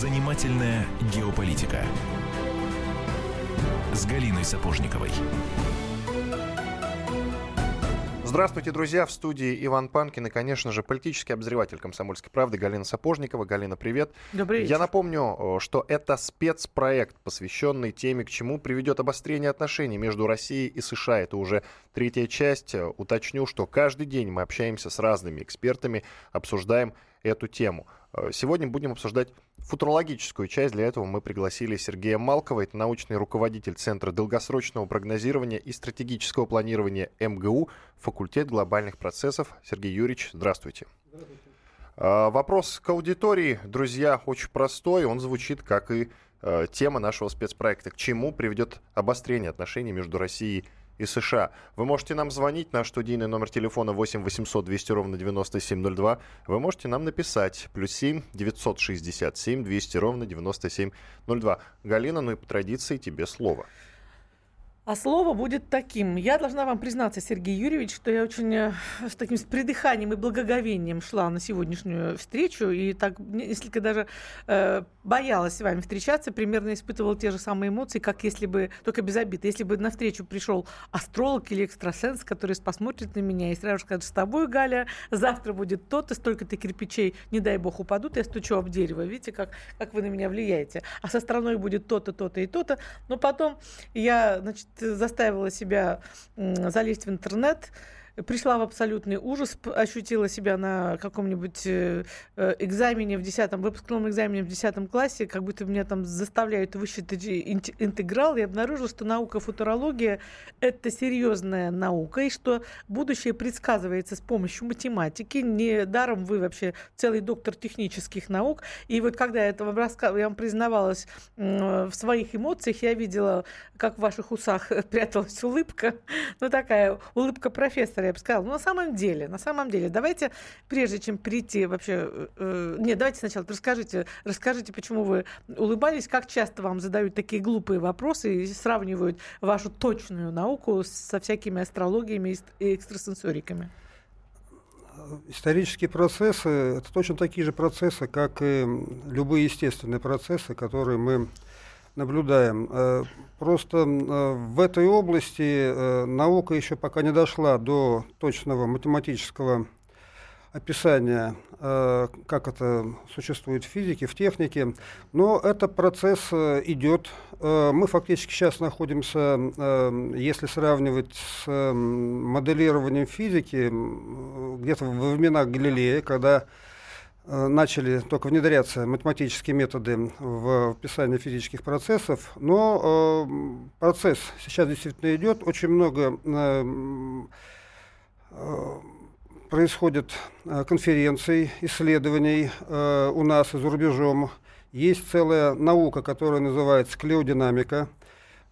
Занимательная геополитика с Галиной Сапожниковой. Здравствуйте, друзья. В студии Иван Панкин и, конечно же, политический обозреватель «Комсомольской правды» Галина Сапожникова. Галина, привет. Добрый вечер. Я напомню, что это спецпроект, посвященный теме, к чему приведет обострение отношений между Россией и США. Это уже третья часть. Уточню, что каждый день мы общаемся с разными экспертами, обсуждаем эту тему. Э, сегодня будем обсуждать футурологическую часть. Для этого мы пригласили Сергея Малкова, это научный руководитель Центра долгосрочного прогнозирования и стратегического планирования МГУ, факультет глобальных процессов. Сергей Юрьевич, здравствуйте. Здравствуйте. Э, вопрос к аудитории, друзья, очень простой. Он звучит как и э, тема нашего спецпроекта. К чему приведет обострение отношений между Россией и и США. Вы можете нам звонить, наш студийный номер телефона 8 800 200 ровно 9702. Вы можете нам написать плюс 7 967 200 ровно 9702. Галина, ну и по традиции тебе слово. А слово будет таким. Я должна вам признаться, Сергей Юрьевич, что я очень э, с таким с придыханием и благоговением шла на сегодняшнюю встречу и так несколько даже э, боялась с вами встречаться, примерно испытывала те же самые эмоции, как если бы, только без обиды, если бы на встречу пришел астролог или экстрасенс, который посмотрит на меня и сразу скажет, с тобой, Галя, завтра будет то-то, столько-то кирпичей, не дай бог, упадут, я стучу об дерево. Видите, как, как вы на меня влияете. А со страной будет то-то, то-то и то-то. Но потом я, значит, заставила себя залезть в интернет, пришла в абсолютный ужас, ощутила себя на каком-нибудь э, э, экзамене в 10 выпускном экзамене в 10 классе, как будто меня там заставляют высчитать интеграл, и обнаружила, что наука футурология — это серьезная наука, и что будущее предсказывается с помощью математики. Не даром вы вообще целый доктор технических наук. И вот когда я, это вам, раска... я вам признавалась в своих эмоциях, я видела, как в ваших усах пряталась улыбка, ну такая улыбка профессора, я бы сказала. Ну, на самом деле, на самом деле, давайте, прежде чем прийти вообще... Э, э нет, давайте сначала расскажите, расскажите, почему вы улыбались, как часто вам задают такие глупые вопросы и сравнивают вашу точную науку со всякими астрологиями и экстрасенсориками. Исторические процессы – это точно такие же процессы, как и любые естественные процессы, которые мы наблюдаем. Э, просто э, в этой области э, наука еще пока не дошла до точного математического описания, как это существует в физике, в технике, но этот процесс идет. Мы фактически сейчас находимся, если сравнивать с моделированием физики, где-то во времена Галилея, когда начали только внедряться математические методы в описании физических процессов, но э, процесс сейчас действительно идет, очень много э, э, происходит э, конференций, исследований э, у нас и за рубежом. Есть целая наука, которая называется клеодинамика,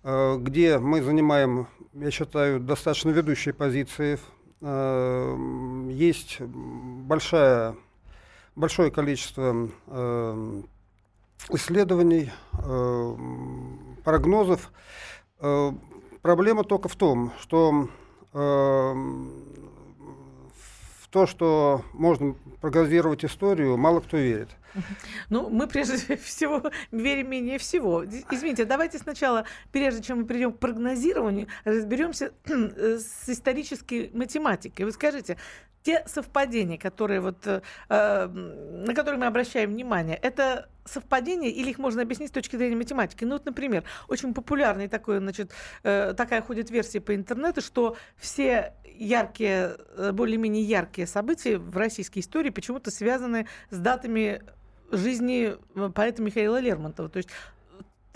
э, где мы занимаем, я считаю, достаточно ведущие позиции. Э, есть большая большое количество э, исследований, э, прогнозов. Э, проблема только в том, что э, то, что можно прогнозировать историю, мало кто верит. Ну, мы прежде всего верим менее всего. Извините, давайте сначала, прежде чем мы перейдем к прогнозированию, разберемся с исторической математикой. Вы скажите, те совпадения, которые вот, э, на которые мы обращаем внимание, это совпадения или их можно объяснить с точки зрения математики? Ну, вот, например, очень популярный такой, значит, э, такая ходит версия по интернету, что все яркие, э, более-менее яркие события в российской истории почему-то связаны с датами жизни э, поэта Михаила Лермонтова. То есть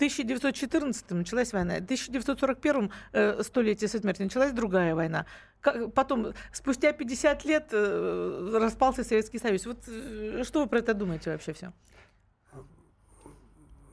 1914 началась война, в 1941 э, столетие со смерти началась другая война. Как, потом, спустя 50 лет э, распался Советский Союз. Вот э, что вы про это думаете вообще все?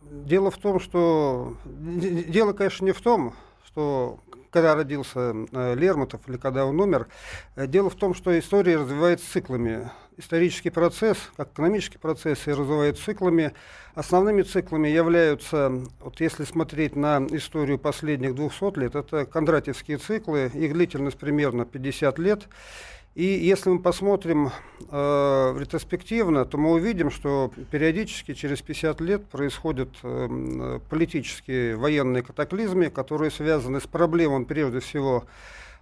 Дело в том, что... Дело, конечно, не в том, что когда родился э, Лермонтов или когда он умер. Э, дело в том, что история развивается циклами. Исторический процесс, как экономический процесс, и развивается циклами. Основными циклами являются, вот если смотреть на историю последних 200 лет, это кондратьевские циклы, их длительность примерно 50 лет. И если мы посмотрим э, ретроспективно, то мы увидим, что периодически через 50 лет происходят э, политические военные катаклизмы, которые связаны с проблемами, прежде всего,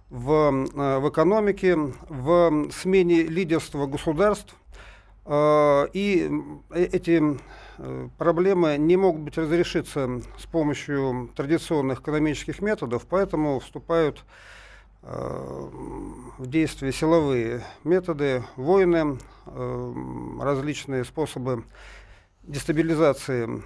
в, э, в экономике, в смене лидерства государств. Э, и э, эти проблемы не могут быть разрешиться с помощью традиционных экономических методов, поэтому вступают в действие силовые методы, войны, различные способы дестабилизации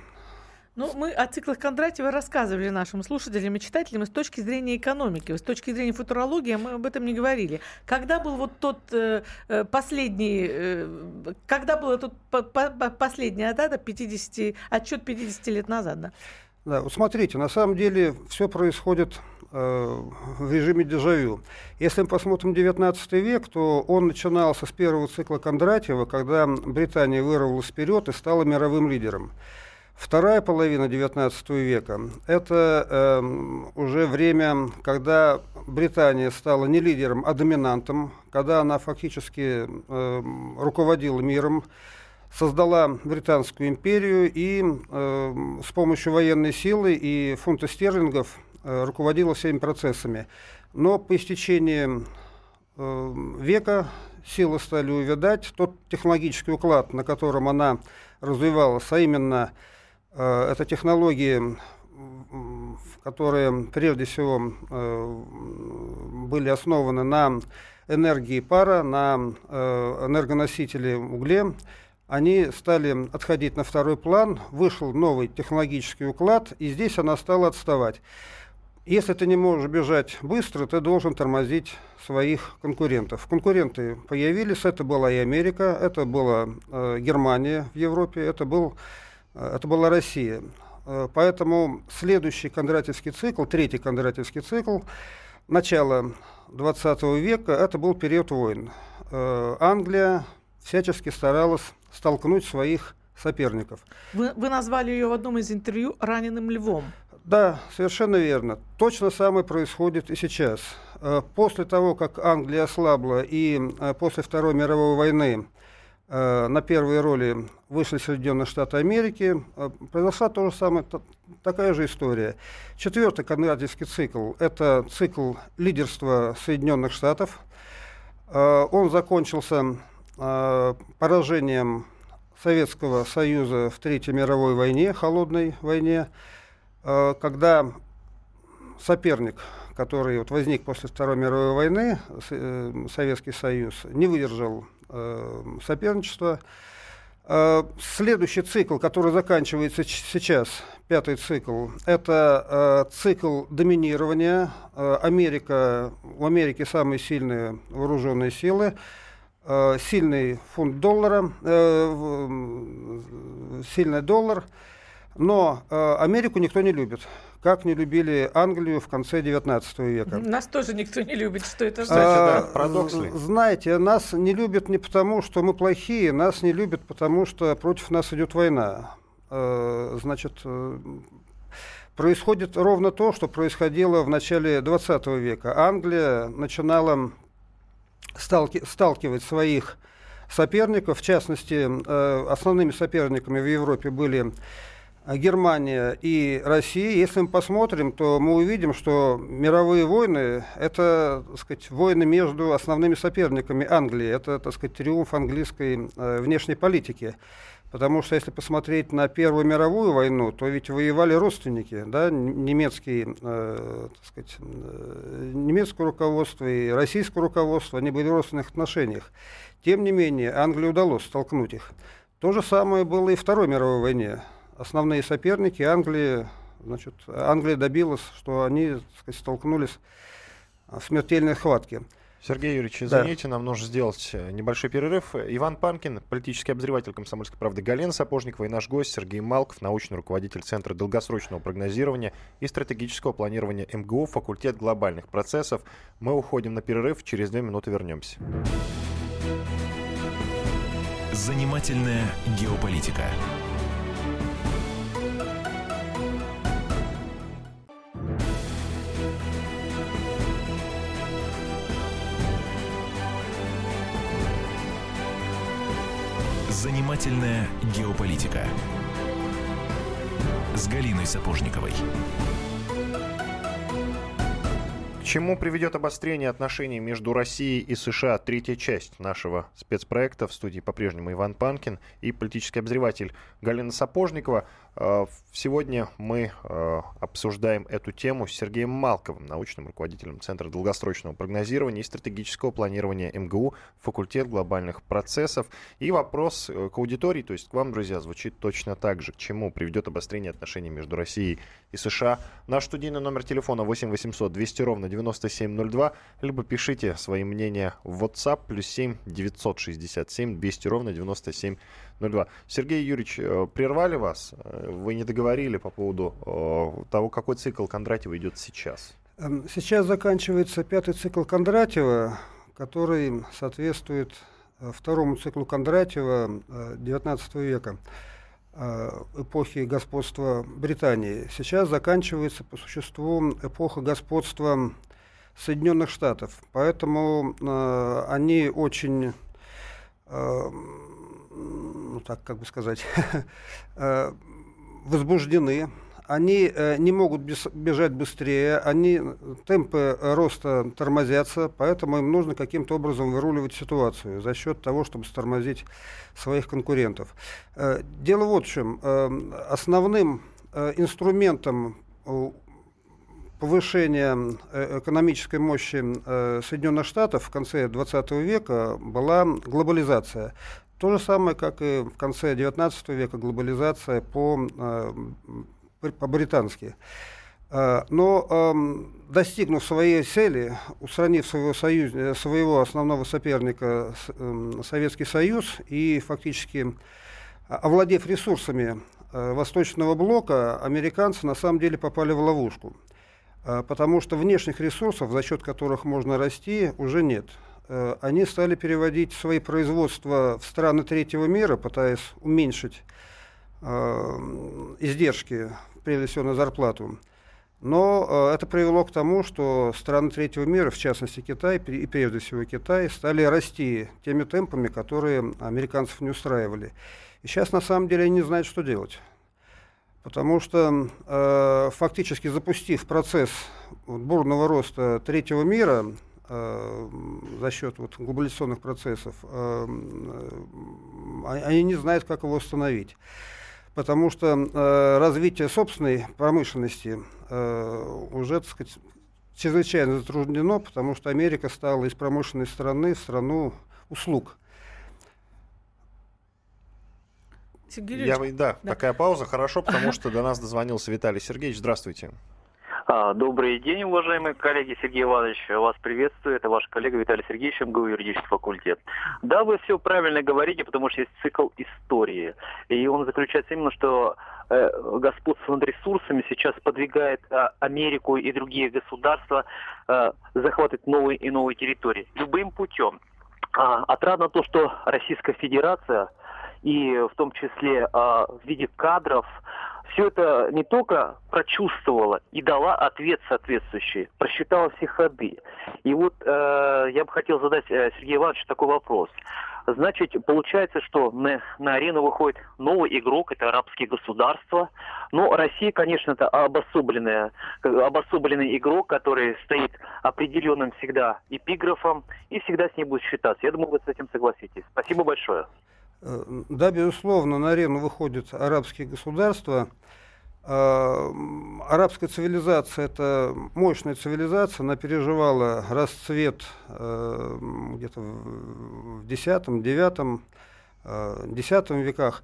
ну, мы о циклах Кондратьева рассказывали нашим слушателям и читателям с точки зрения экономики, с точки зрения футурологии мы об этом не говорили. Когда был вот тот э, э последний, э, когда была тут по по последняя дата, 50, отчет 50 лет назад, да? Да, вот смотрите, на самом деле все происходит Э, в режиме дежавю. Если мы посмотрим 19 век, то он начинался с первого цикла Кондратьева, когда Британия вырвалась вперед и стала мировым лидером. Вторая половина XIX века – это э, уже время, когда Британия стала не лидером, а доминантом, когда она фактически э, руководила миром, создала Британскую империю и э, с помощью военной силы и фунта стерлингов Э, руководила всеми процессами. Но по истечении э, века силы стали увядать. Тот технологический уклад, на котором она развивалась, а именно это технологии, которые прежде всего были основаны на энергии пара, на энергоносителе угле, они стали отходить на второй план, вышел новый технологический уклад, и здесь она стала отставать. Если ты не можешь бежать быстро, ты должен тормозить своих конкурентов. Конкуренты появились, это была и Америка, это была э, Германия в Европе, это, был, э, это была Россия. Э, поэтому следующий кондратьевский цикл, третий кондратьевский цикл, начало 20 века, это был период войн. Э, Англия всячески старалась столкнуть своих соперников. Вы, вы назвали ее в одном из интервью раненым львом. Да, совершенно верно. Точно самое происходит и сейчас. Э, после того, как Англия ослабла и после Второй мировой войны на первые роли вышли Соединенные Штаты Америки, произошла то же самое, такая же история. Четвертый канадский цикл – это цикл лидерства Соединенных Штатов. Он закончился поражением Советского Союза в Третьей мировой войне, холодной войне – когда соперник, который вот возник после Второй мировой войны, э, Советский Союз, не выдержал э, соперничества, Следующий цикл, который заканчивается сейчас, пятый цикл, это цикл доминирования. Америка, у Америки самые сильные вооруженные силы, сильный фунт доллара, сильный доллар – но э, Америку никто не любит, как не любили Англию в конце 19 века. Нас тоже никто не любит, что это значит? А, да, парадокс ли? Знаете, нас не любят не потому, что мы плохие, нас не любят потому, что против нас идет война. Э, значит, э, происходит ровно то, что происходило в начале 20 века. Англия начинала сталки, сталкивать своих соперников, в частности, э, основными соперниками в Европе были Германия и Россия, если мы посмотрим, то мы увидим, что мировые войны – это, так сказать, войны между основными соперниками Англии. Это, так сказать, триумф английской э, внешней политики. Потому что если посмотреть на Первую мировую войну, то ведь воевали родственники, да, немецкие, э, так сказать, э, немецкое руководство и российское руководство, они были в родственных отношениях. Тем не менее, Англии удалось столкнуть их. То же самое было и в Второй мировой войне основные соперники Англии, значит, Англия добилась, что они сказать, столкнулись в смертельной схватке. Сергей Юрьевич, извините, да. нам нужно сделать э, небольшой перерыв. Иван Панкин, политический обозреватель комсомольской правды Галина Сапожникова и наш гость Сергей Малков, научный руководитель Центра долгосрочного прогнозирования и стратегического планирования МГУ, факультет глобальных процессов. Мы уходим на перерыв, через две минуты вернемся. Занимательная геополитика. Занимательная геополитика с Галиной Сапожниковой. К чему приведет обострение отношений между Россией и США? Третья часть нашего спецпроекта. В студии по-прежнему Иван Панкин и политический обозреватель Галина Сапожникова. Э, сегодня мы э, обсуждаем эту тему с Сергеем Малковым, научным руководителем Центра долгосрочного прогнозирования и стратегического планирования МГУ, факультет глобальных процессов. И вопрос э, к аудитории, то есть к вам, друзья, звучит точно так же. К чему приведет обострение отношений между Россией и США? Наш студийный номер телефона 8 800 200 ровно 9702, либо пишите свои мнения в WhatsApp плюс 7 967 200 ровно 9702. Сергей Юрьевич, прервали вас? Вы не договорили по поводу э, того, какой цикл Кондратьева идет сейчас. Эм, сейчас заканчивается пятый цикл Кондратьева, который соответствует э, второму циклу Кондратьева XIX э, века эпохи господства Британии. Сейчас заканчивается по существу эпоха господства Соединенных Штатов. Поэтому э, они очень, э, ну так как бы сказать, возбуждены, они э, не могут бежать быстрее, они темпы роста тормозятся, поэтому им нужно каким-то образом выруливать ситуацию за счет того, чтобы стормозить своих конкурентов. Э, дело вот в чем. Э, основным э, инструментом э, повышения э, экономической мощи э, Соединенных Штатов в конце 20 века была глобализация. То же самое, как и в конце XIX века глобализация по, э, по-британски. Э, но достигнув своей цели, устранив своего, союз, своего основного соперника Советский Союз и фактически овладев ресурсами э, Восточного блока, американцы на самом деле попали в ловушку. Потому что внешних ресурсов, за счет которых можно расти, уже нет. Э, они стали переводить свои производства в страны третьего мира, пытаясь уменьшить э, издержки, прежде всего на зарплату. Но э, это привело к тому, что страны третьего мира, в частности Китай и прежде всего Китай, стали расти теми темпами, которые американцев не устраивали. И сейчас на самом деле они не знают, что делать. Потому что э, фактически запустив процесс бурного роста третьего мира, Э, за счет вот, глобализационных процессов, э, э, они не знают, как его остановить. Потому что развитие собственной промышленности уже, так сказать, чрезвычайно затруднено, потому что Америка стала из промышленной страны в страну услуг. Я, да, да, такая пауза, хорошо, потому что до нас дозвонился Виталий Сергеевич. Здравствуйте. А, добрый день, уважаемые коллеги. Сергей Иванович, вас приветствую. Это ваш коллега Виталий Сергеевич, МГУ юридический факультет. Да, вы все правильно говорите, потому что есть цикл истории. И он заключается именно, что э, господство над ресурсами сейчас подвигает э, Америку и другие государства э, захватывать новые и новые территории. Любым путем. А, отрадно то, что Российская Федерация и в том числе а, в виде кадров все это не только прочувствовала и дала ответ соответствующий, просчитала все ходы. И вот э, я бы хотел задать э, Сергею Ивановичу такой вопрос. Значит, получается, что на, на арену выходит новый игрок, это арабские государства. Но Россия, конечно, это обособленная, обособленный игрок, который стоит определенным всегда эпиграфом и всегда с ним будет считаться. Я думаю, вы с этим согласитесь. Спасибо большое. Э, да, безусловно, на арену выходят арабские государства. Э, арабская цивилизация – это мощная цивилизация, она переживала расцвет э, где-то в X, IX, X веках.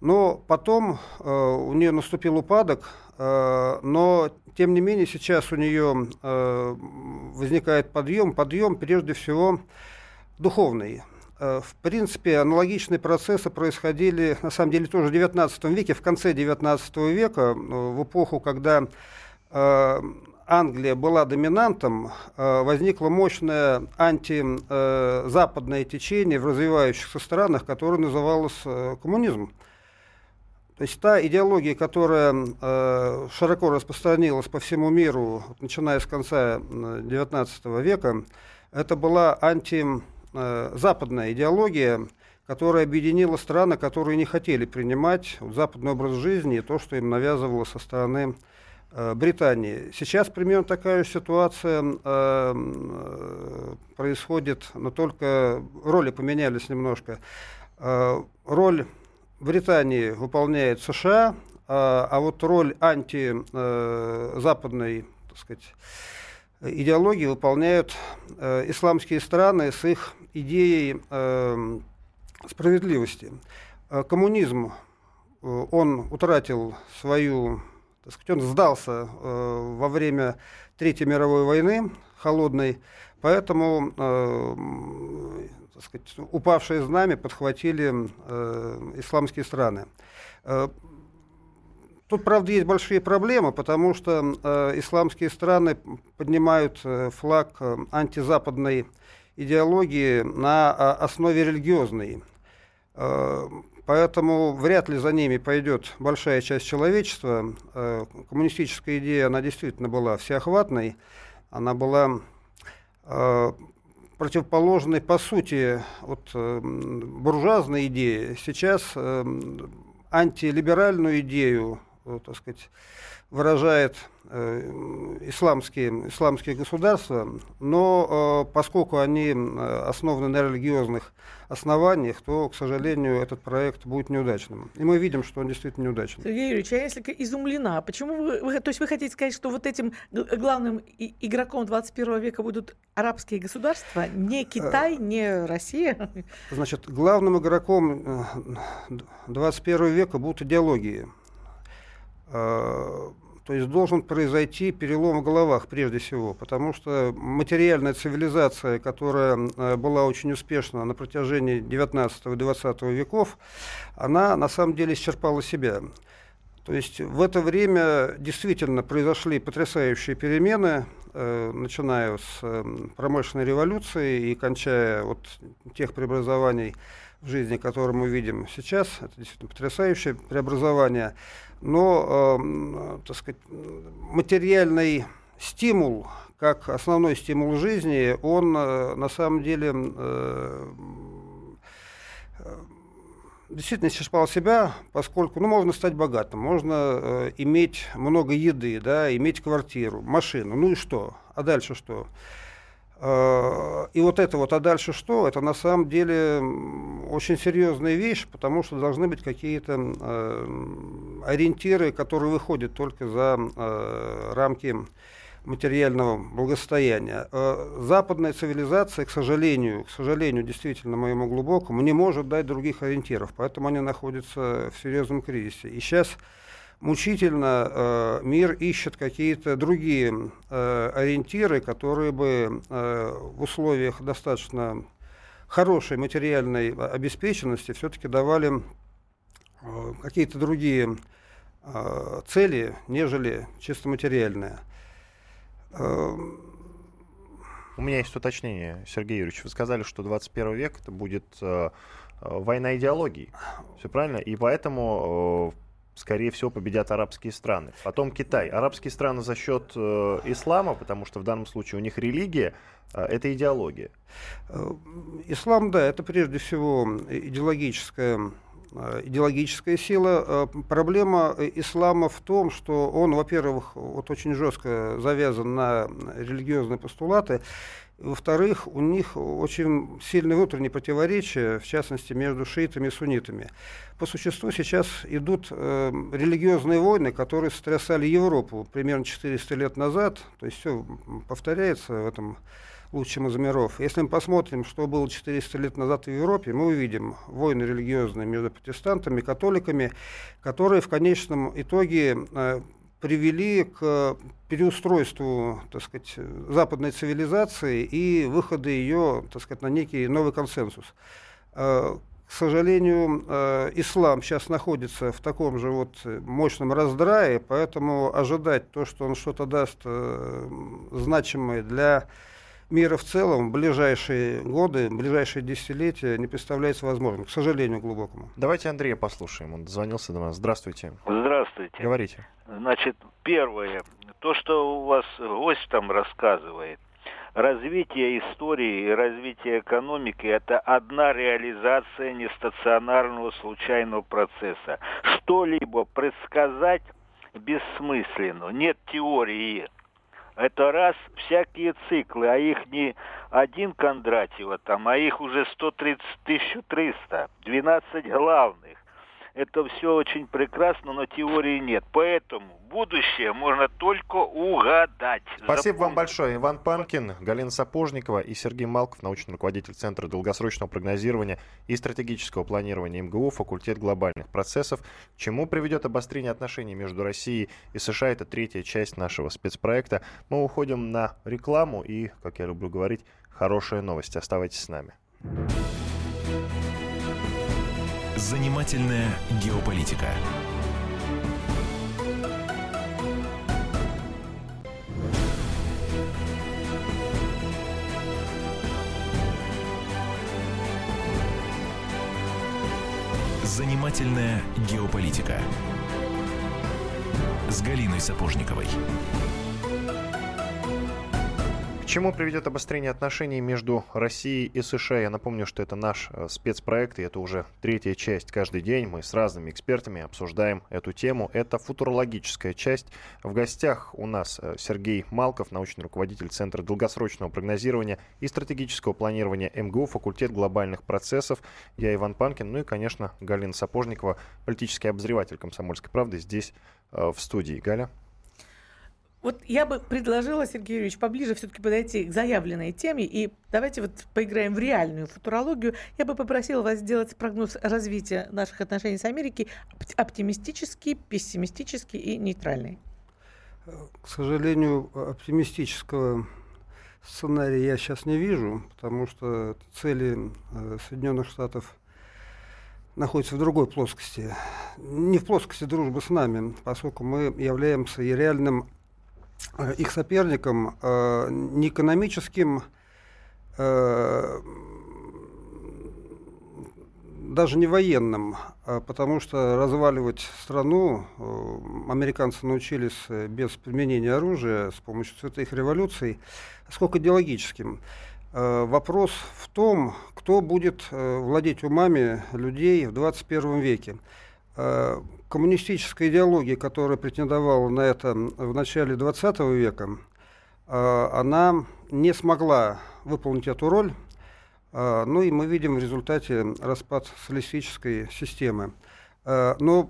Но потом у нее наступил упадок, но тем не менее сейчас у нее возникает подъем, подъем прежде всего духовный. Э, в принципе, аналогичные процессы происходили, на самом деле, тоже в XIX веке, в конце XIX века, э, в эпоху, когда э, Англия была доминантом, возникло мощное антизападное течение в развивающихся странах, которое называлось коммунизм. То есть та идеология, которая широко распространилась по всему миру, начиная с конца XIX века, это была анти западная идеология, которая объединила страны, которые не хотели принимать западный образ жизни и то, что им навязывало со стороны Э, Британии. Сейчас примерно такая ситуация э, э, происходит, но только роли поменялись немножко. Э, роль Британии выполняет США, э, а вот роль антизападной э, так сказать, идеологии выполняют э, исламские страны с их идеей э, справедливости. Э, коммунизм, э, он утратил свою так сказать, он сдался э, во время Третьей мировой войны холодной, поэтому э, так сказать, упавшие знамя подхватили э, исламские страны. Э, Тут, правда, есть большие проблемы, потому что э, исламские страны поднимают э, флаг э, антизападной идеологии на э, основе религиозной. Э, Поэтому вряд ли за ними пойдет большая часть человечества. Э, коммунистическая идея, она действительно была всеохватной. Она была э, противоположной, по сути, от э, буржуазной идеи. Сейчас антилиберальную идею, так сказать, выражает э, исламские, исламские государства, но э, поскольку они основаны на религиозных основаниях, то, к сожалению, этот проект будет неудачным. И мы видим, что он действительно неудачный. Сергей Юрьевич, а я несколько изумлена. Почему вы, вы, то есть вы хотите сказать, что вот этим главным игроком 21 века будут арабские государства, не Китай, не Россия? Значит, главным игроком 21 э, века будут идеологии. Э, то есть должен произойти перелом в головах прежде всего, потому что материальная цивилизация, которая э, была очень успешна на протяжении 19 и 20 веков, она на самом деле исчерпала себя. То есть в это время действительно произошли потрясающие перемены, э, начиная с э, промышленной революции и кончая от тех преобразований в жизни, которые мы видим сейчас. Это действительно потрясающее преобразование но, э, так сказать, материальный стимул, как основной стимул жизни, он э, на самом деле э действительно исчерпал себя, поскольку, ну, можно стать богатым, можно э, иметь много еды, да, иметь квартиру, машину, ну и что? А дальше что? Э, и вот это вот, а дальше что? Это на самом деле очень серьезная вещь, потому что должны быть какие-то э, ориентиры, которые выходят только за э, рамки материального благосостояния. Западная цивилизация, к сожалению, к сожалению, действительно моему глубокому, не может дать других ориентиров, поэтому они находятся в серьезном кризисе. И сейчас мучительно э, мир ищет какие-то другие э, ориентиры, которые бы э, в условиях достаточно хорошей материальной обеспеченности все-таки давали э, какие-то другие э, цели, нежели чисто материальные. Э, У меня есть уточнение, Сергей Юрьевич. Вы сказали, что 21 век это будет э, э, война идеологий. Все правильно? И поэтому э, скорее всего, победят арабские страны. Потом Китай. Арабские страны за счет э, ислама, потому что в данном случае у них религия, э, это идеология. Э, ислам, да, это прежде всего идеологическая э, идеологическая сила. Э, проблема ислама в том, что он, во-первых, вот очень жестко завязан на религиозные постулаты, во-вторых, у них очень сильные внутренние противоречия, в частности, между шиитами и суннитами. По существу сейчас идут э, религиозные войны, которые сотрясали Европу примерно 400 лет назад. То есть все повторяется в этом лучшем из миров. Если мы посмотрим, что было 400 лет назад в Европе, мы увидим войны религиозные между протестантами, католиками, которые в конечном итоге э, привели к переустройству, так сказать, западной цивилизации и выхода ее, так сказать, на некий новый консенсус. Э, к сожалению, э, ислам сейчас находится в таком же вот мощном раздрае, поэтому ожидать то, что он что-то даст э, значимое для мира в целом в ближайшие годы, в ближайшие десятилетия не представляется возможным, к сожалению, глубокому. Давайте Андрея послушаем. Он дозвонился до нас. Здравствуйте. Здравствуйте. Говорите. Значит, первое, то, что у вас гость там рассказывает, развитие истории и развитие экономики – это одна реализация нестационарного случайного процесса. Что-либо предсказать бессмысленно, нет теории. Это раз, всякие циклы, а их не один Кондратьева там, а их уже 130 1300, 12 главных. Это все очень прекрасно, но теории нет. Поэтому будущее можно только угадать. Спасибо Запомните. вам большое. Иван Панкин, Галина Сапожникова и Сергей Малков, научный руководитель Центра долгосрочного прогнозирования и стратегического планирования МГУ, факультет глобальных процессов. К чему приведет обострение отношений между Россией и США? Это третья часть нашего спецпроекта. Мы уходим на рекламу и, как я люблю говорить, хорошая новость. Оставайтесь с нами. Занимательная геополитика. Занимательная геополитика с Галиной Сапожниковой чему приведет обострение отношений между Россией и США? Я напомню, что это наш э, спецпроект, и это уже третья часть каждый день. Мы с разными экспертами обсуждаем эту тему. Это футурологическая часть. В гостях у нас э, Сергей Малков, научный руководитель Центра долгосрочного прогнозирования и стратегического планирования МГУ, факультет глобальных процессов. Я Иван Панкин, ну и, конечно, Галина Сапожникова, политический обозреватель «Комсомольской правды» здесь э, в студии. Галя? Вот я бы предложила, Сергей Юрьевич, поближе все-таки подойти к заявленной теме, и давайте вот поиграем в реальную футурологию. Я бы попросила вас сделать прогноз развития наших отношений с Америкой оптимистический, пессимистический и нейтральный. К сожалению, оптимистического сценария я сейчас не вижу, потому что цели э, Соединенных Штатов находятся в другой плоскости. Не в плоскости дружбы с нами, поскольку мы являемся и реальным их соперником э, не экономическим, э, даже не военным, а потому что разваливать страну э, американцы научились э, без применения оружия с помощью цветных революций, сколько идеологическим. Э, вопрос в том, кто будет владеть умами людей в 21 веке коммунистическая идеология, которая претендовала на это в начале XX века, э, она не смогла выполнить эту роль. Э, ну и мы видим в результате распад социалистической системы. Э, но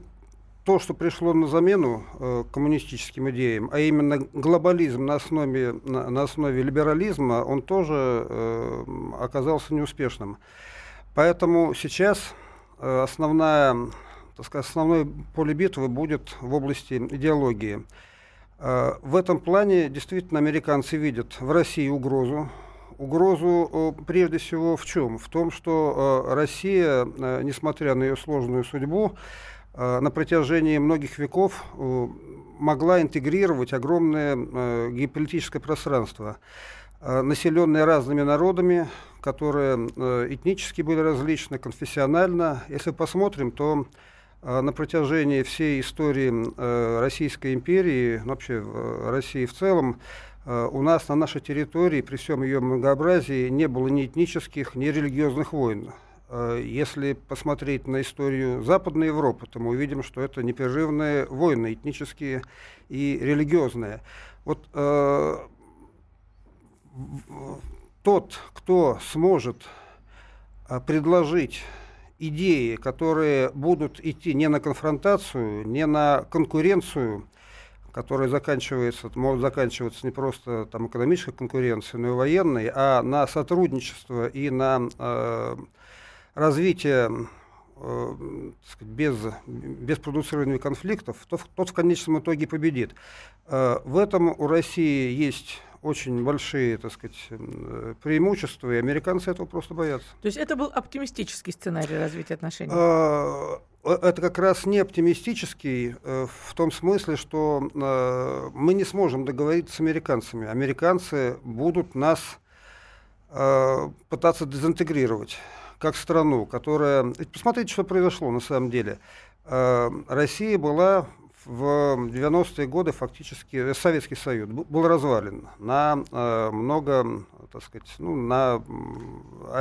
то, что пришло на замену коммунистическим идеям, а именно глобализм на основе, на основе либерализма, он тоже оказался неуспешным. Поэтому сейчас основная так сказать, основное поле битвы будет в области идеологии. Э, в этом плане действительно американцы видят в России угрозу. Угрозу э, прежде всего в чем? В том, что э, Россия, несмотря на ее сложную судьбу, на протяжении многих веков могла интегрировать огромное геополитическое пространство, населенное разными народами, которые этнически были различны, конфессионально. Если посмотрим, то на протяжении всей истории э, Российской империи, ну, вообще э, России в целом, э, у нас на нашей территории при всем ее многообразии не было ни этнических, ни религиозных войн. Если посмотреть на историю Западной Европы, то мы увидим, что это непрерывные войны этнические и религиозные. Вот э, тот, кто сможет предложить идеи, которые будут идти не на конфронтацию, не на конкуренцию, которая заканчивается, может заканчиваться не просто там, экономической конкуренцией, но и военной, а на сотрудничество и на э, развитие э, без, без продуцирования конфликтов, тот, тот в конечном итоге победит. Э, в этом у России есть очень большие, так сказать, э, преимущества, и американцы этого просто боятся. То есть это был оптимистический сценарий развития отношений? А, э, это как раз не оптимистический э, в том смысле, что мы не сможем договориться с американцами. Американцы будут нас пытаться дезинтегрировать как страну, которая... Посмотрите, что произошло на самом деле. Россия была в 90-е годы фактически Советский Союз был развален на э, много, так сказать, ну, на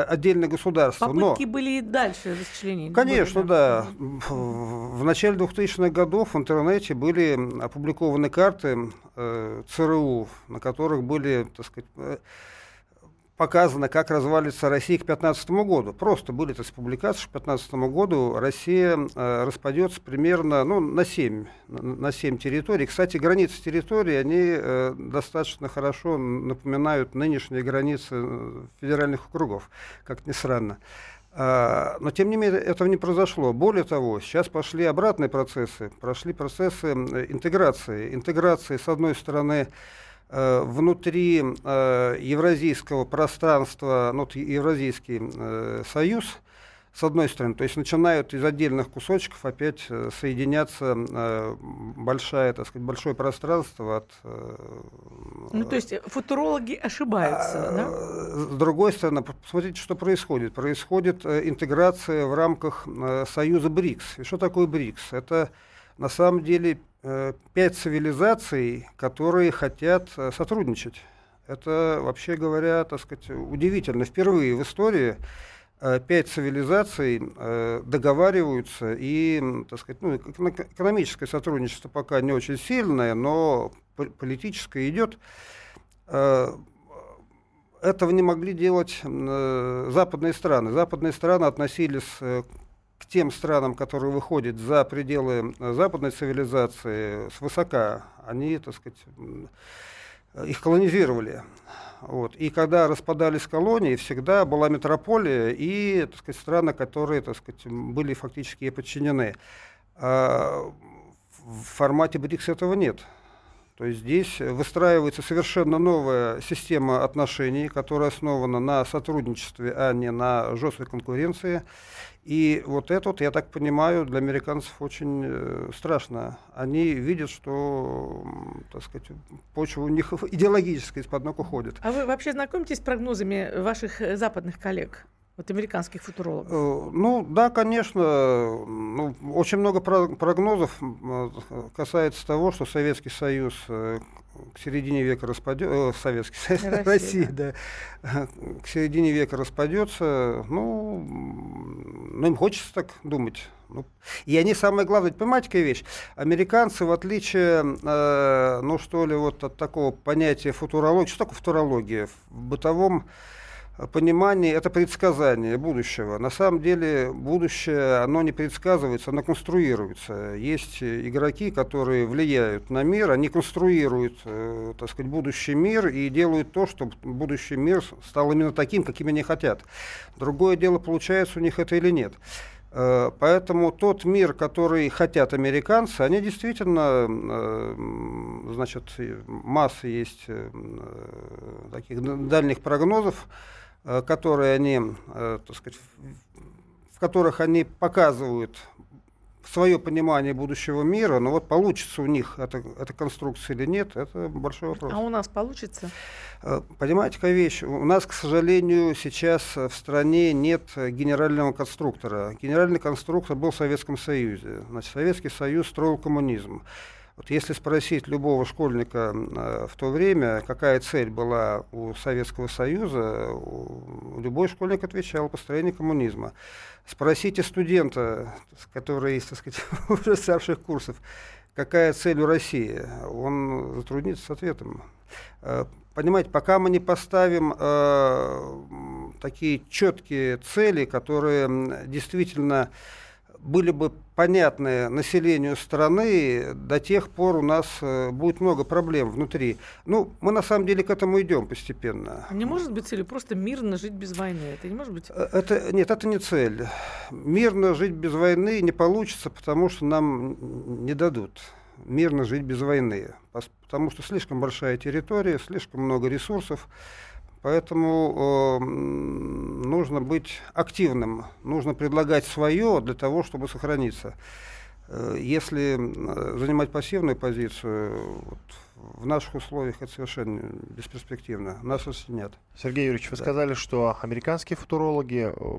отдельные государства. Попытки Но, были и дальше расчленения. Конечно, были, да. да. В начале 2000-х годов в интернете были опубликованы карты э, ЦРУ, на которых были, так сказать, э, показано, как развалится Россия к 2015 году. Просто были то публикации, что к 2015 году Россия э, распадется примерно ну, на, 7, на 7 территорий. Кстати, границы территории, они э, достаточно хорошо напоминают нынешние границы э, федеральных округов, как ни странно. А, но, тем не менее, этого не произошло. Более того, сейчас пошли обратные процессы. Прошли процессы интеграции. Интеграции, с одной стороны, внутри э, евразийского пространства, ну, Евразийский э, союз, с одной стороны, то есть начинают из отдельных кусочков опять соединяться большая, так сказать, большое пространство от... Ну, то есть футурологи ошибаются, а, да? С другой стороны, посмотрите, что происходит. Происходит интеграция в рамках союза БРИКС. И что такое БРИКС? Это на самом деле Э, пять цивилизаций, которые хотят э, сотрудничать. Это, вообще говоря, так сказать, удивительно. Впервые в истории э, пять цивилизаций договариваются, и, так сказать, ну, экономическое сотрудничество пока не очень сильное, но политическое идет. Этого не могли делать западные страны. Западные страны относились к тем странам, которые выходят за пределы э, западной цивилизации свысока, они, так сказать, их колонизировали. Вот. И когда распадались колонии, всегда была метрополия и так сказать, страны, которые так сказать, были фактически подчинены. А в формате БРИКС этого нет. То есть здесь выстраивается совершенно новая система отношений, которая основана на сотрудничестве, а не на жесткой конкуренции. И вот это, я так понимаю, для американцев очень э, страшно. Они видят, что, так сказать, почва у них идеологическая из-под ног уходит. А вы вообще знакомитесь с прогнозами ваших э, западных коллег? Вот американских футурологов. Э, ну, да, конечно. Ну, очень много прогнозов э, касается того, что Советский Союз к середине века распадется, э, Советский Союз, Россия, Россия да. к середине века распадется, ну, ну, им хочется так думать. Ну, и они, самое главное, понимаете, какая вещь? Американцы, в отличие, э, ну, что ли, вот от такого понятия футурологии, что такое футурология? В бытовом понимание, это предсказание будущего. На самом деле будущее, оно не предсказывается, оно конструируется. Есть игроки, которые влияют на мир, они конструируют, э, так сказать, будущий мир и делают то, чтобы будущий мир стал именно таким, каким они хотят. Другое дело, получается у них это или нет. Э, поэтому тот мир, который хотят американцы, они действительно, э, значит, масса есть э, таких дальних прогнозов, которые они, э, так сказать, в которых они показывают свое понимание будущего мира, но вот получится у них эта, эта конструкция или нет, это большой вопрос. А у нас получится? Э, понимаете, какая вещь? У нас, к сожалению, сейчас в стране нет генерального конструктора. Генеральный конструктор был в Советском Союзе. Значит, Советский Союз строил коммунизм. Вот если спросить любого школьника э, в то время, какая цель была у Советского Союза, любой школьник отвечал построение коммунизма. Спросите студента, который, так сказать, уже старших курсов, какая цель у России, он затруднится с ответом. Э, понимаете, пока мы не поставим э, такие четкие цели, которые действительно были бы понятны населению страны, до тех пор у нас э, будет много проблем внутри. Ну, мы на самом деле к этому идем постепенно. Не может быть целью просто мирно жить без войны? Это не может быть? Э, это, нет, это не цель. Мирно жить без войны не получится, потому что нам не дадут мирно жить без войны. Потому что слишком большая территория, слишком много ресурсов. Поэтому э, нужно быть активным, нужно предлагать свое для того, чтобы сохраниться. Э, если занимать пассивную позицию, вот, в наших условиях это совершенно бесперспективно. Нас нет. Сергей Юрьевич, вы да. сказали, что американские футурологи, э,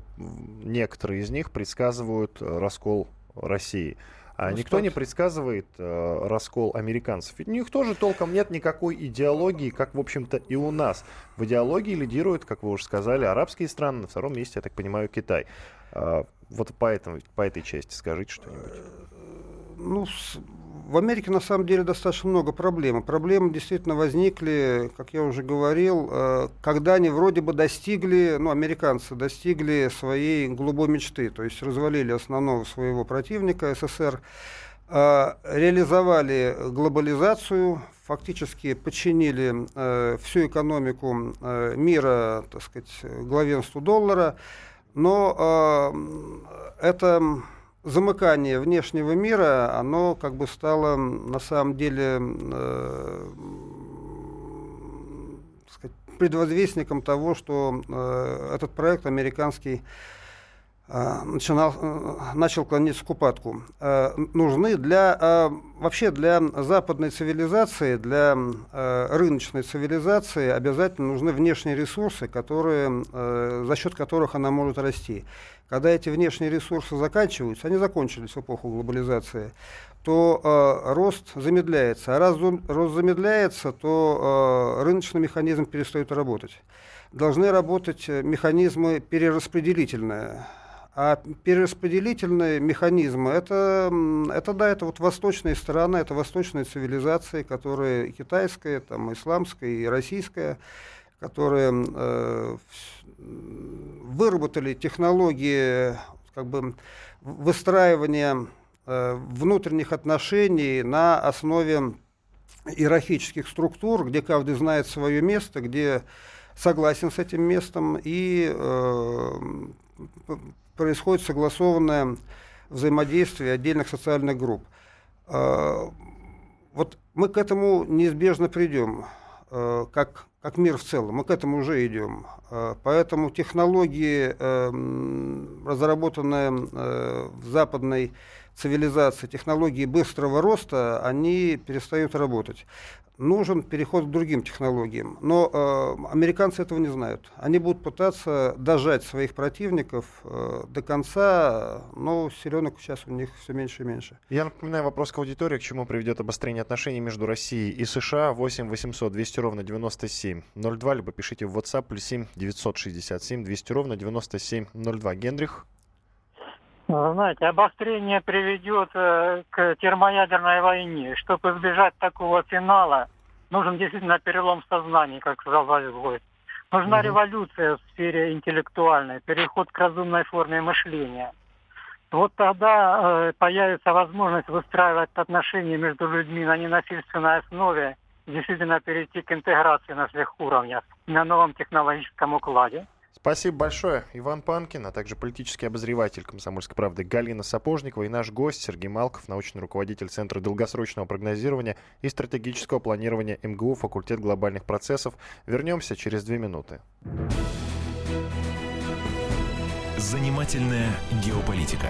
некоторые из них предсказывают раскол России. А никто не предсказывает э, раскол американцев. Ведь у них тоже толком нет никакой идеологии, как, в общем-то, и у нас. В идеологии лидируют, как вы уже сказали, арабские страны, на втором месте, я так понимаю, Китай. Э, вот по, этому, по этой части скажите что-нибудь. Ну, в Америке на самом деле достаточно много проблем. Проблемы действительно возникли, как я уже говорил, э, когда они вроде бы достигли, ну, американцы достигли своей голубой мечты, то есть развалили основного своего противника СССР, э, реализовали глобализацию, фактически подчинили э, всю экономику мира, так сказать, главенству доллара, но это замыкание внешнего мира, оно как бы стало на самом деле э, сказать, предвозвестником того, что э, этот проект американский начинал, э, начал клониться к упадку. Э, нужны для, э, вообще для западной цивилизации, для рыночной цивилизации обязательно нужны внешние ресурсы, которые, за счет которых она может расти когда эти внешние ресурсы заканчиваются, они закончились в эпоху глобализации, то э, рост замедляется. А раз рост замедляется, то э, рыночный механизм перестает работать. Должны работать э, механизмы перераспределительные. А перераспределительные механизмы, это, это да, это вот восточная сторона, это восточные цивилизации, которые китайская, там, исламская и российская, которые э, выработали технологии как бы, выстраивания э, внутренних отношений на основе иерархических структур, где каждый знает свое место, где согласен с этим местом, и э, происходит согласованное взаимодействие отдельных социальных групп. Э, вот мы к этому неизбежно придем, э, как как мир в целом. Мы к этому уже идем. Э, поэтому технологии, эм, разработанные э, в западной цивилизации, технологии быстрого роста, они перестают работать нужен переход к другим технологиям. Но э, американцы этого не знают. Они будут пытаться дожать своих противников э, до конца, но селенок сейчас у них все меньше и меньше. Я напоминаю вопрос к аудитории, к чему приведет обострение отношений между Россией и США. 8 800 200 ровно 9702, либо пишите в WhatsApp плюс 7 967 200 ровно 9702. Генрих? Знаете, обострение приведет э, к термоядерной войне. Чтобы избежать такого финала, нужен действительно перелом сознания, как сказал гость. Нужна угу. революция в сфере интеллектуальной, переход к разумной форме мышления. Вот тогда э, появится возможность выстраивать отношения между людьми на ненасильственной основе, действительно перейти к интеграции на всех уровнях, на новом технологическом укладе. Спасибо большое. Иван Панкин, а также политический обозреватель «Комсомольской правды» Галина Сапожникова и наш гость Сергей Малков, научный руководитель Центра долгосрочного прогнозирования и стратегического планирования МГУ, факультет глобальных процессов. Вернемся через две минуты. Занимательная геополитика.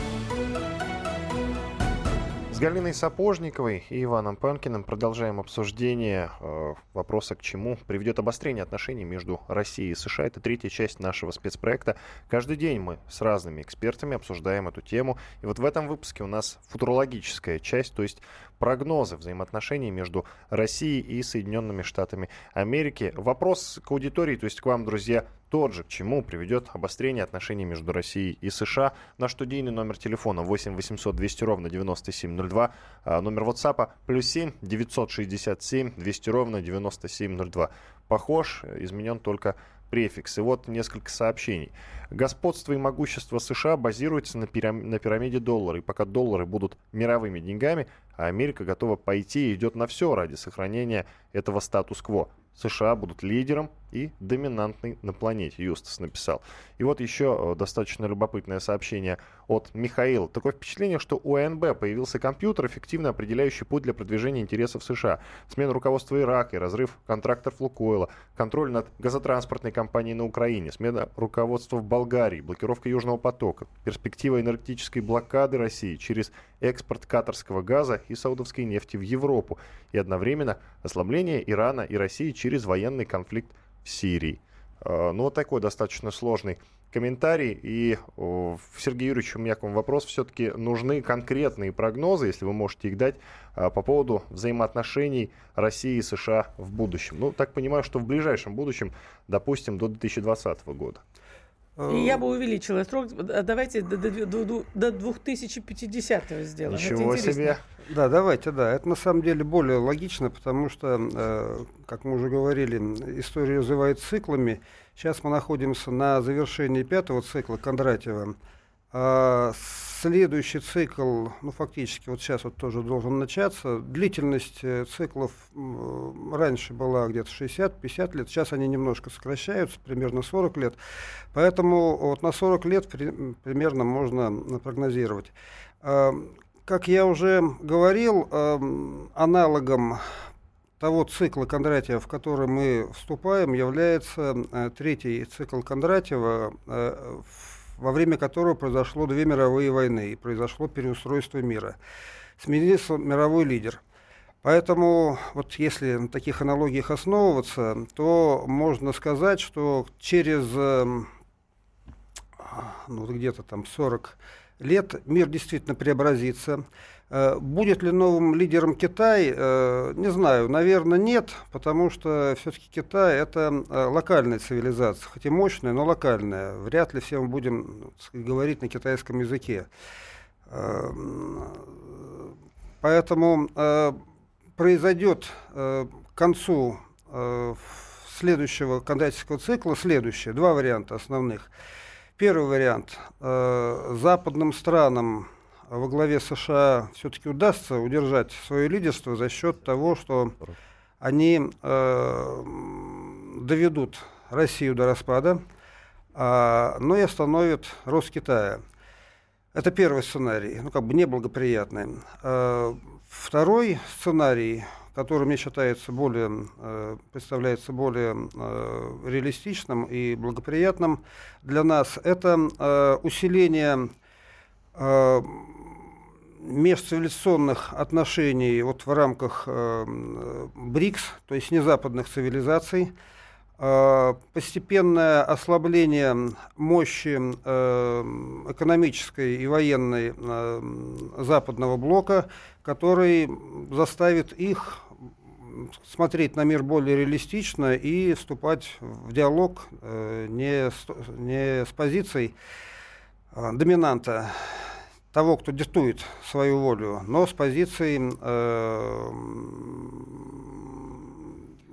Галиной Сапожниковой и Иваном Панкиным продолжаем обсуждение э, вопроса, к чему приведет обострение отношений между Россией и США. Это третья часть нашего спецпроекта. Каждый день мы с разными экспертами обсуждаем эту тему. И вот в этом выпуске у нас футурологическая часть, то есть прогнозы взаимоотношений между Россией и Соединенными Штатами Америки. Вопрос к аудитории, то есть к вам, друзья, тот же, к чему приведет обострение отношений между Россией и США. Наш студийный номер телефона 8 800 200 ровно 9702, а номер WhatsApp плюс 7 967 200 ровно 9702. Похож, изменен только префикс. И вот несколько сообщений. Господство и могущество США базируется на, пирам... на пирамиде доллара. И пока доллары будут мировыми деньгами, а Америка готова пойти и идет на все ради сохранения этого статус-кво. США будут лидером и доминантный на планете, Юстас написал. И вот еще э, достаточно любопытное сообщение от Михаила. Такое впечатление, что у АНБ появился компьютер, эффективно определяющий путь для продвижения интересов США. Смена руководства Ирака и разрыв контрактов Лукойла, контроль над газотранспортной компанией на Украине, смена руководства в Болгарии, блокировка Южного потока, перспектива энергетической блокады России через экспорт катарского газа и саудовской нефти в Европу и одновременно ослабление Ирана и России через военный конфликт в Сирии. А, ну, вот такой достаточно сложный комментарий. И, Сергей Юрьевич, у меня к вам вопрос. Все-таки нужны конкретные прогнозы, если вы можете их дать, а, по поводу взаимоотношений России и США в будущем. Ну, так понимаю, что в ближайшем будущем, допустим, до 2020 года. И я бы увеличила срок. Давайте до, до, до, до 2050 сделаем. Ничего себе. Да, давайте, да. Это на самом деле более логично, потому что, э, как мы уже говорили, история развивает циклами. Сейчас мы находимся на завершении пятого цикла Кондратьева. А следующий цикл, ну, фактически, вот сейчас вот тоже должен начаться. Длительность э, циклов раньше была где-то 60-50 лет, сейчас они немножко сокращаются, примерно 40 лет. Поэтому вот на 40 лет при, примерно можно прогнозировать. А, как я уже говорил, э, аналогом того цикла Кондратьева, в который мы вступаем, является э, третий цикл Кондратьева, э, во время которого произошло две мировые войны и произошло переустройство мира. Сменился мировой лидер. Поэтому, вот если на таких аналогиях основываться, то можно сказать, что через ну, где-то там 40 лет мир действительно преобразится. Э, будет ли новым лидером Китай, э, не знаю, наверное, нет, потому что все-таки Китай это э, локальная цивилизация, хоть и мощная, но локальная. Вряд ли все мы будем сказать, говорить на китайском языке. Поэтому произойдет к концу следующего кондитерского цикла следующее, два варианта основных – Первый вариант. Западным странам во главе США все-таки удастся удержать свое лидерство за счет того, что они э, доведут Россию до распада, а, но и остановят рост Китая. Это первый сценарий, ну как бы неблагоприятный. Э, второй сценарий который мне считается более, э, представляется более э, реалистичным и благоприятным для нас, это э, усиление межцивилизационных отношений вот в рамках БРИКС, то есть незападных цивилизаций, постепенное ослабление мощи экономической и военной западного блока, который заставит их смотреть на мир более реалистично и вступать в диалог э, не, с, не с позицией э, доминанта того, кто диктует свою волю, но с позицией э,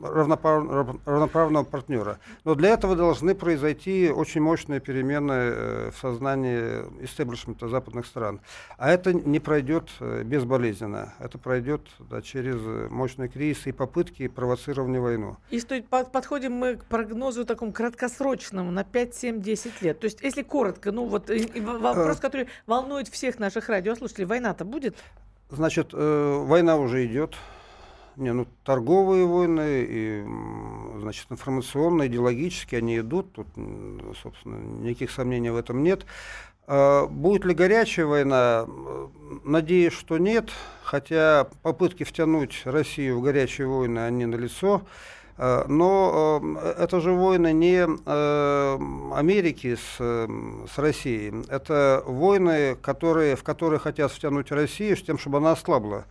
равноправ, равноправного партнера. Но для этого должны произойти очень мощные перемены э, в сознании истеблишмента западных стран. А это не пройдет э, безболезненно. Это пройдет да, через мощный кризис и попытки провоцирования войну. И стоит, под, подходим мы к прогнозу такому краткосрочному на 5, 7, 10 лет. То есть, если коротко, ну вот вопрос, который волнует всех наших радиослушателей, война-то будет? Значит, э, война уже идет. Не, ну торговые войны и, значит, информационные, идеологические, они идут, тут, собственно, никаких сомнений в этом нет. А будет ли горячая война? Надеюсь, что нет, хотя попытки втянуть Россию в горячие войны, они налицо. А, но э, это же войны не Америки с, с Россией. Это войны, которые, в которые хотят втянуть Россию с тем, чтобы она ослабла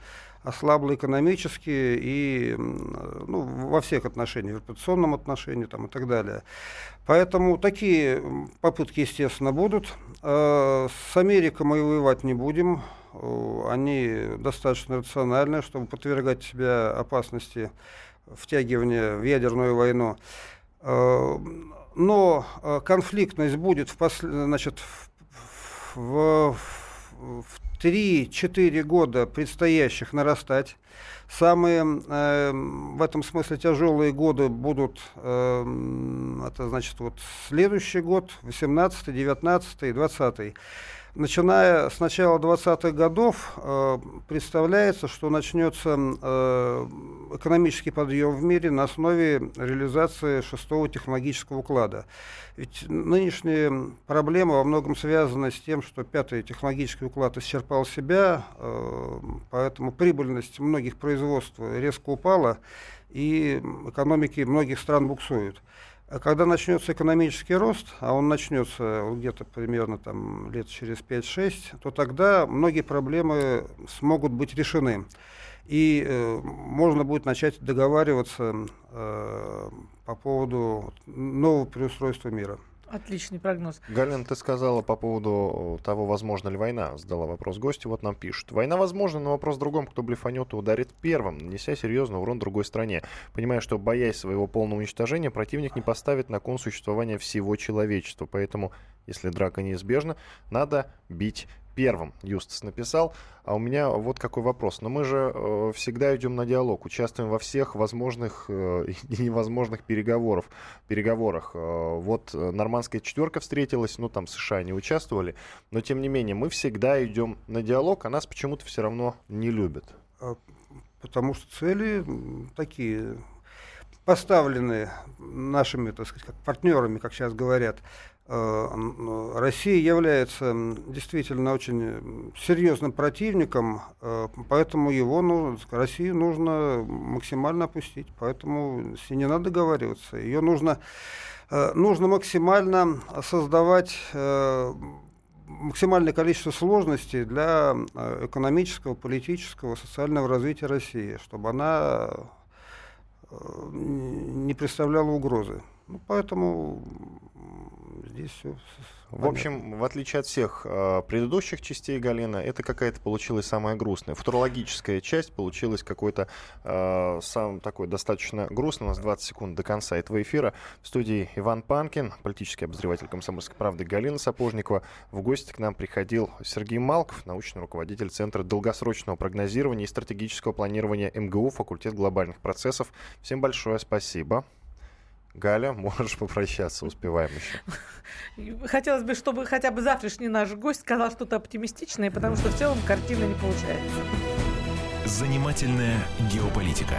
ослабла экономически и ну, во всех отношениях, в репутационном отношении там, и так далее. Поэтому такие попытки, естественно, будут. Э, с Америкой мы воевать не будем. Они достаточно рациональны, чтобы подвергать себя опасности втягивания в ядерную войну. Э, но э, конфликтность будет в, посл... значит, в, в, в 3-4 года предстоящих нарастать. Самые э, в этом смысле тяжелые годы будут, э, это значит, вот следующий год, 18, 19 и 20 начиная с начала 20-х годов э, представляется, что начнется э, экономический подъем в мире на основе реализации шестого технологического уклада. Ведь нынешние проблемы во многом связаны с тем, что пятый технологический уклад исчерпал себя, э, поэтому прибыльность многих производств резко упала, и экономики многих стран буксуют. А когда начнется экономический рост, а он начнется где-то примерно там, лет через 5-6, то тогда многие проблемы смогут быть решены. И э, можно будет начать договариваться э, по поводу нового переустройства мира. Отличный прогноз. Галина, ты сказала по поводу того, возможно ли война. Задала вопрос гостю, вот нам пишут. Война возможна, но вопрос в другом, кто блефанет и ударит первым, нанеся серьезный урон другой стране. Понимая, что, боясь своего полного уничтожения, противник не поставит на кон существования всего человечества. Поэтому, если драка неизбежна, надо бить первым Юстас написал. А у меня вот какой вопрос. Но мы же э, всегда идем на диалог, участвуем во всех возможных э, и невозможных переговоров, переговорах. Э, вот нормандская четверка встретилась, ну там США не участвовали, но тем не менее мы всегда идем на диалог, а нас почему-то все равно не любят. А, потому что цели такие поставлены нашими, так сказать, как партнерами, как сейчас говорят, Э, Россия является действительно очень серьезным противником, э, поэтому его, ну, Россию нужно максимально опустить, поэтому с ней не надо договариваться. Ее нужно, э, нужно максимально создавать максимальное количество сложностей для экономического, политического, социального развития России, чтобы она не представляла угрозы. Ну, поэтому здесь все в общем, в отличие от всех э, предыдущих частей Галина, это какая-то получилась самая грустная. Футурологическая часть получилась какой-то э, сам такой достаточно грустный. У нас 20 секунд до конца этого эфира. В студии Иван Панкин, политический обозреватель «Комсомольской правды» Галина Сапожникова. В гости к нам приходил Сергей Малков, научный руководитель Центра долгосрочного прогнозирования и стратегического планирования МГУ, факультет глобальных процессов. Всем большое спасибо. Галя, можешь попрощаться, успеваем еще. Хотелось бы, чтобы хотя бы завтрашний наш гость сказал что-то оптимистичное, потому что в целом картина не получается. Занимательная геополитика.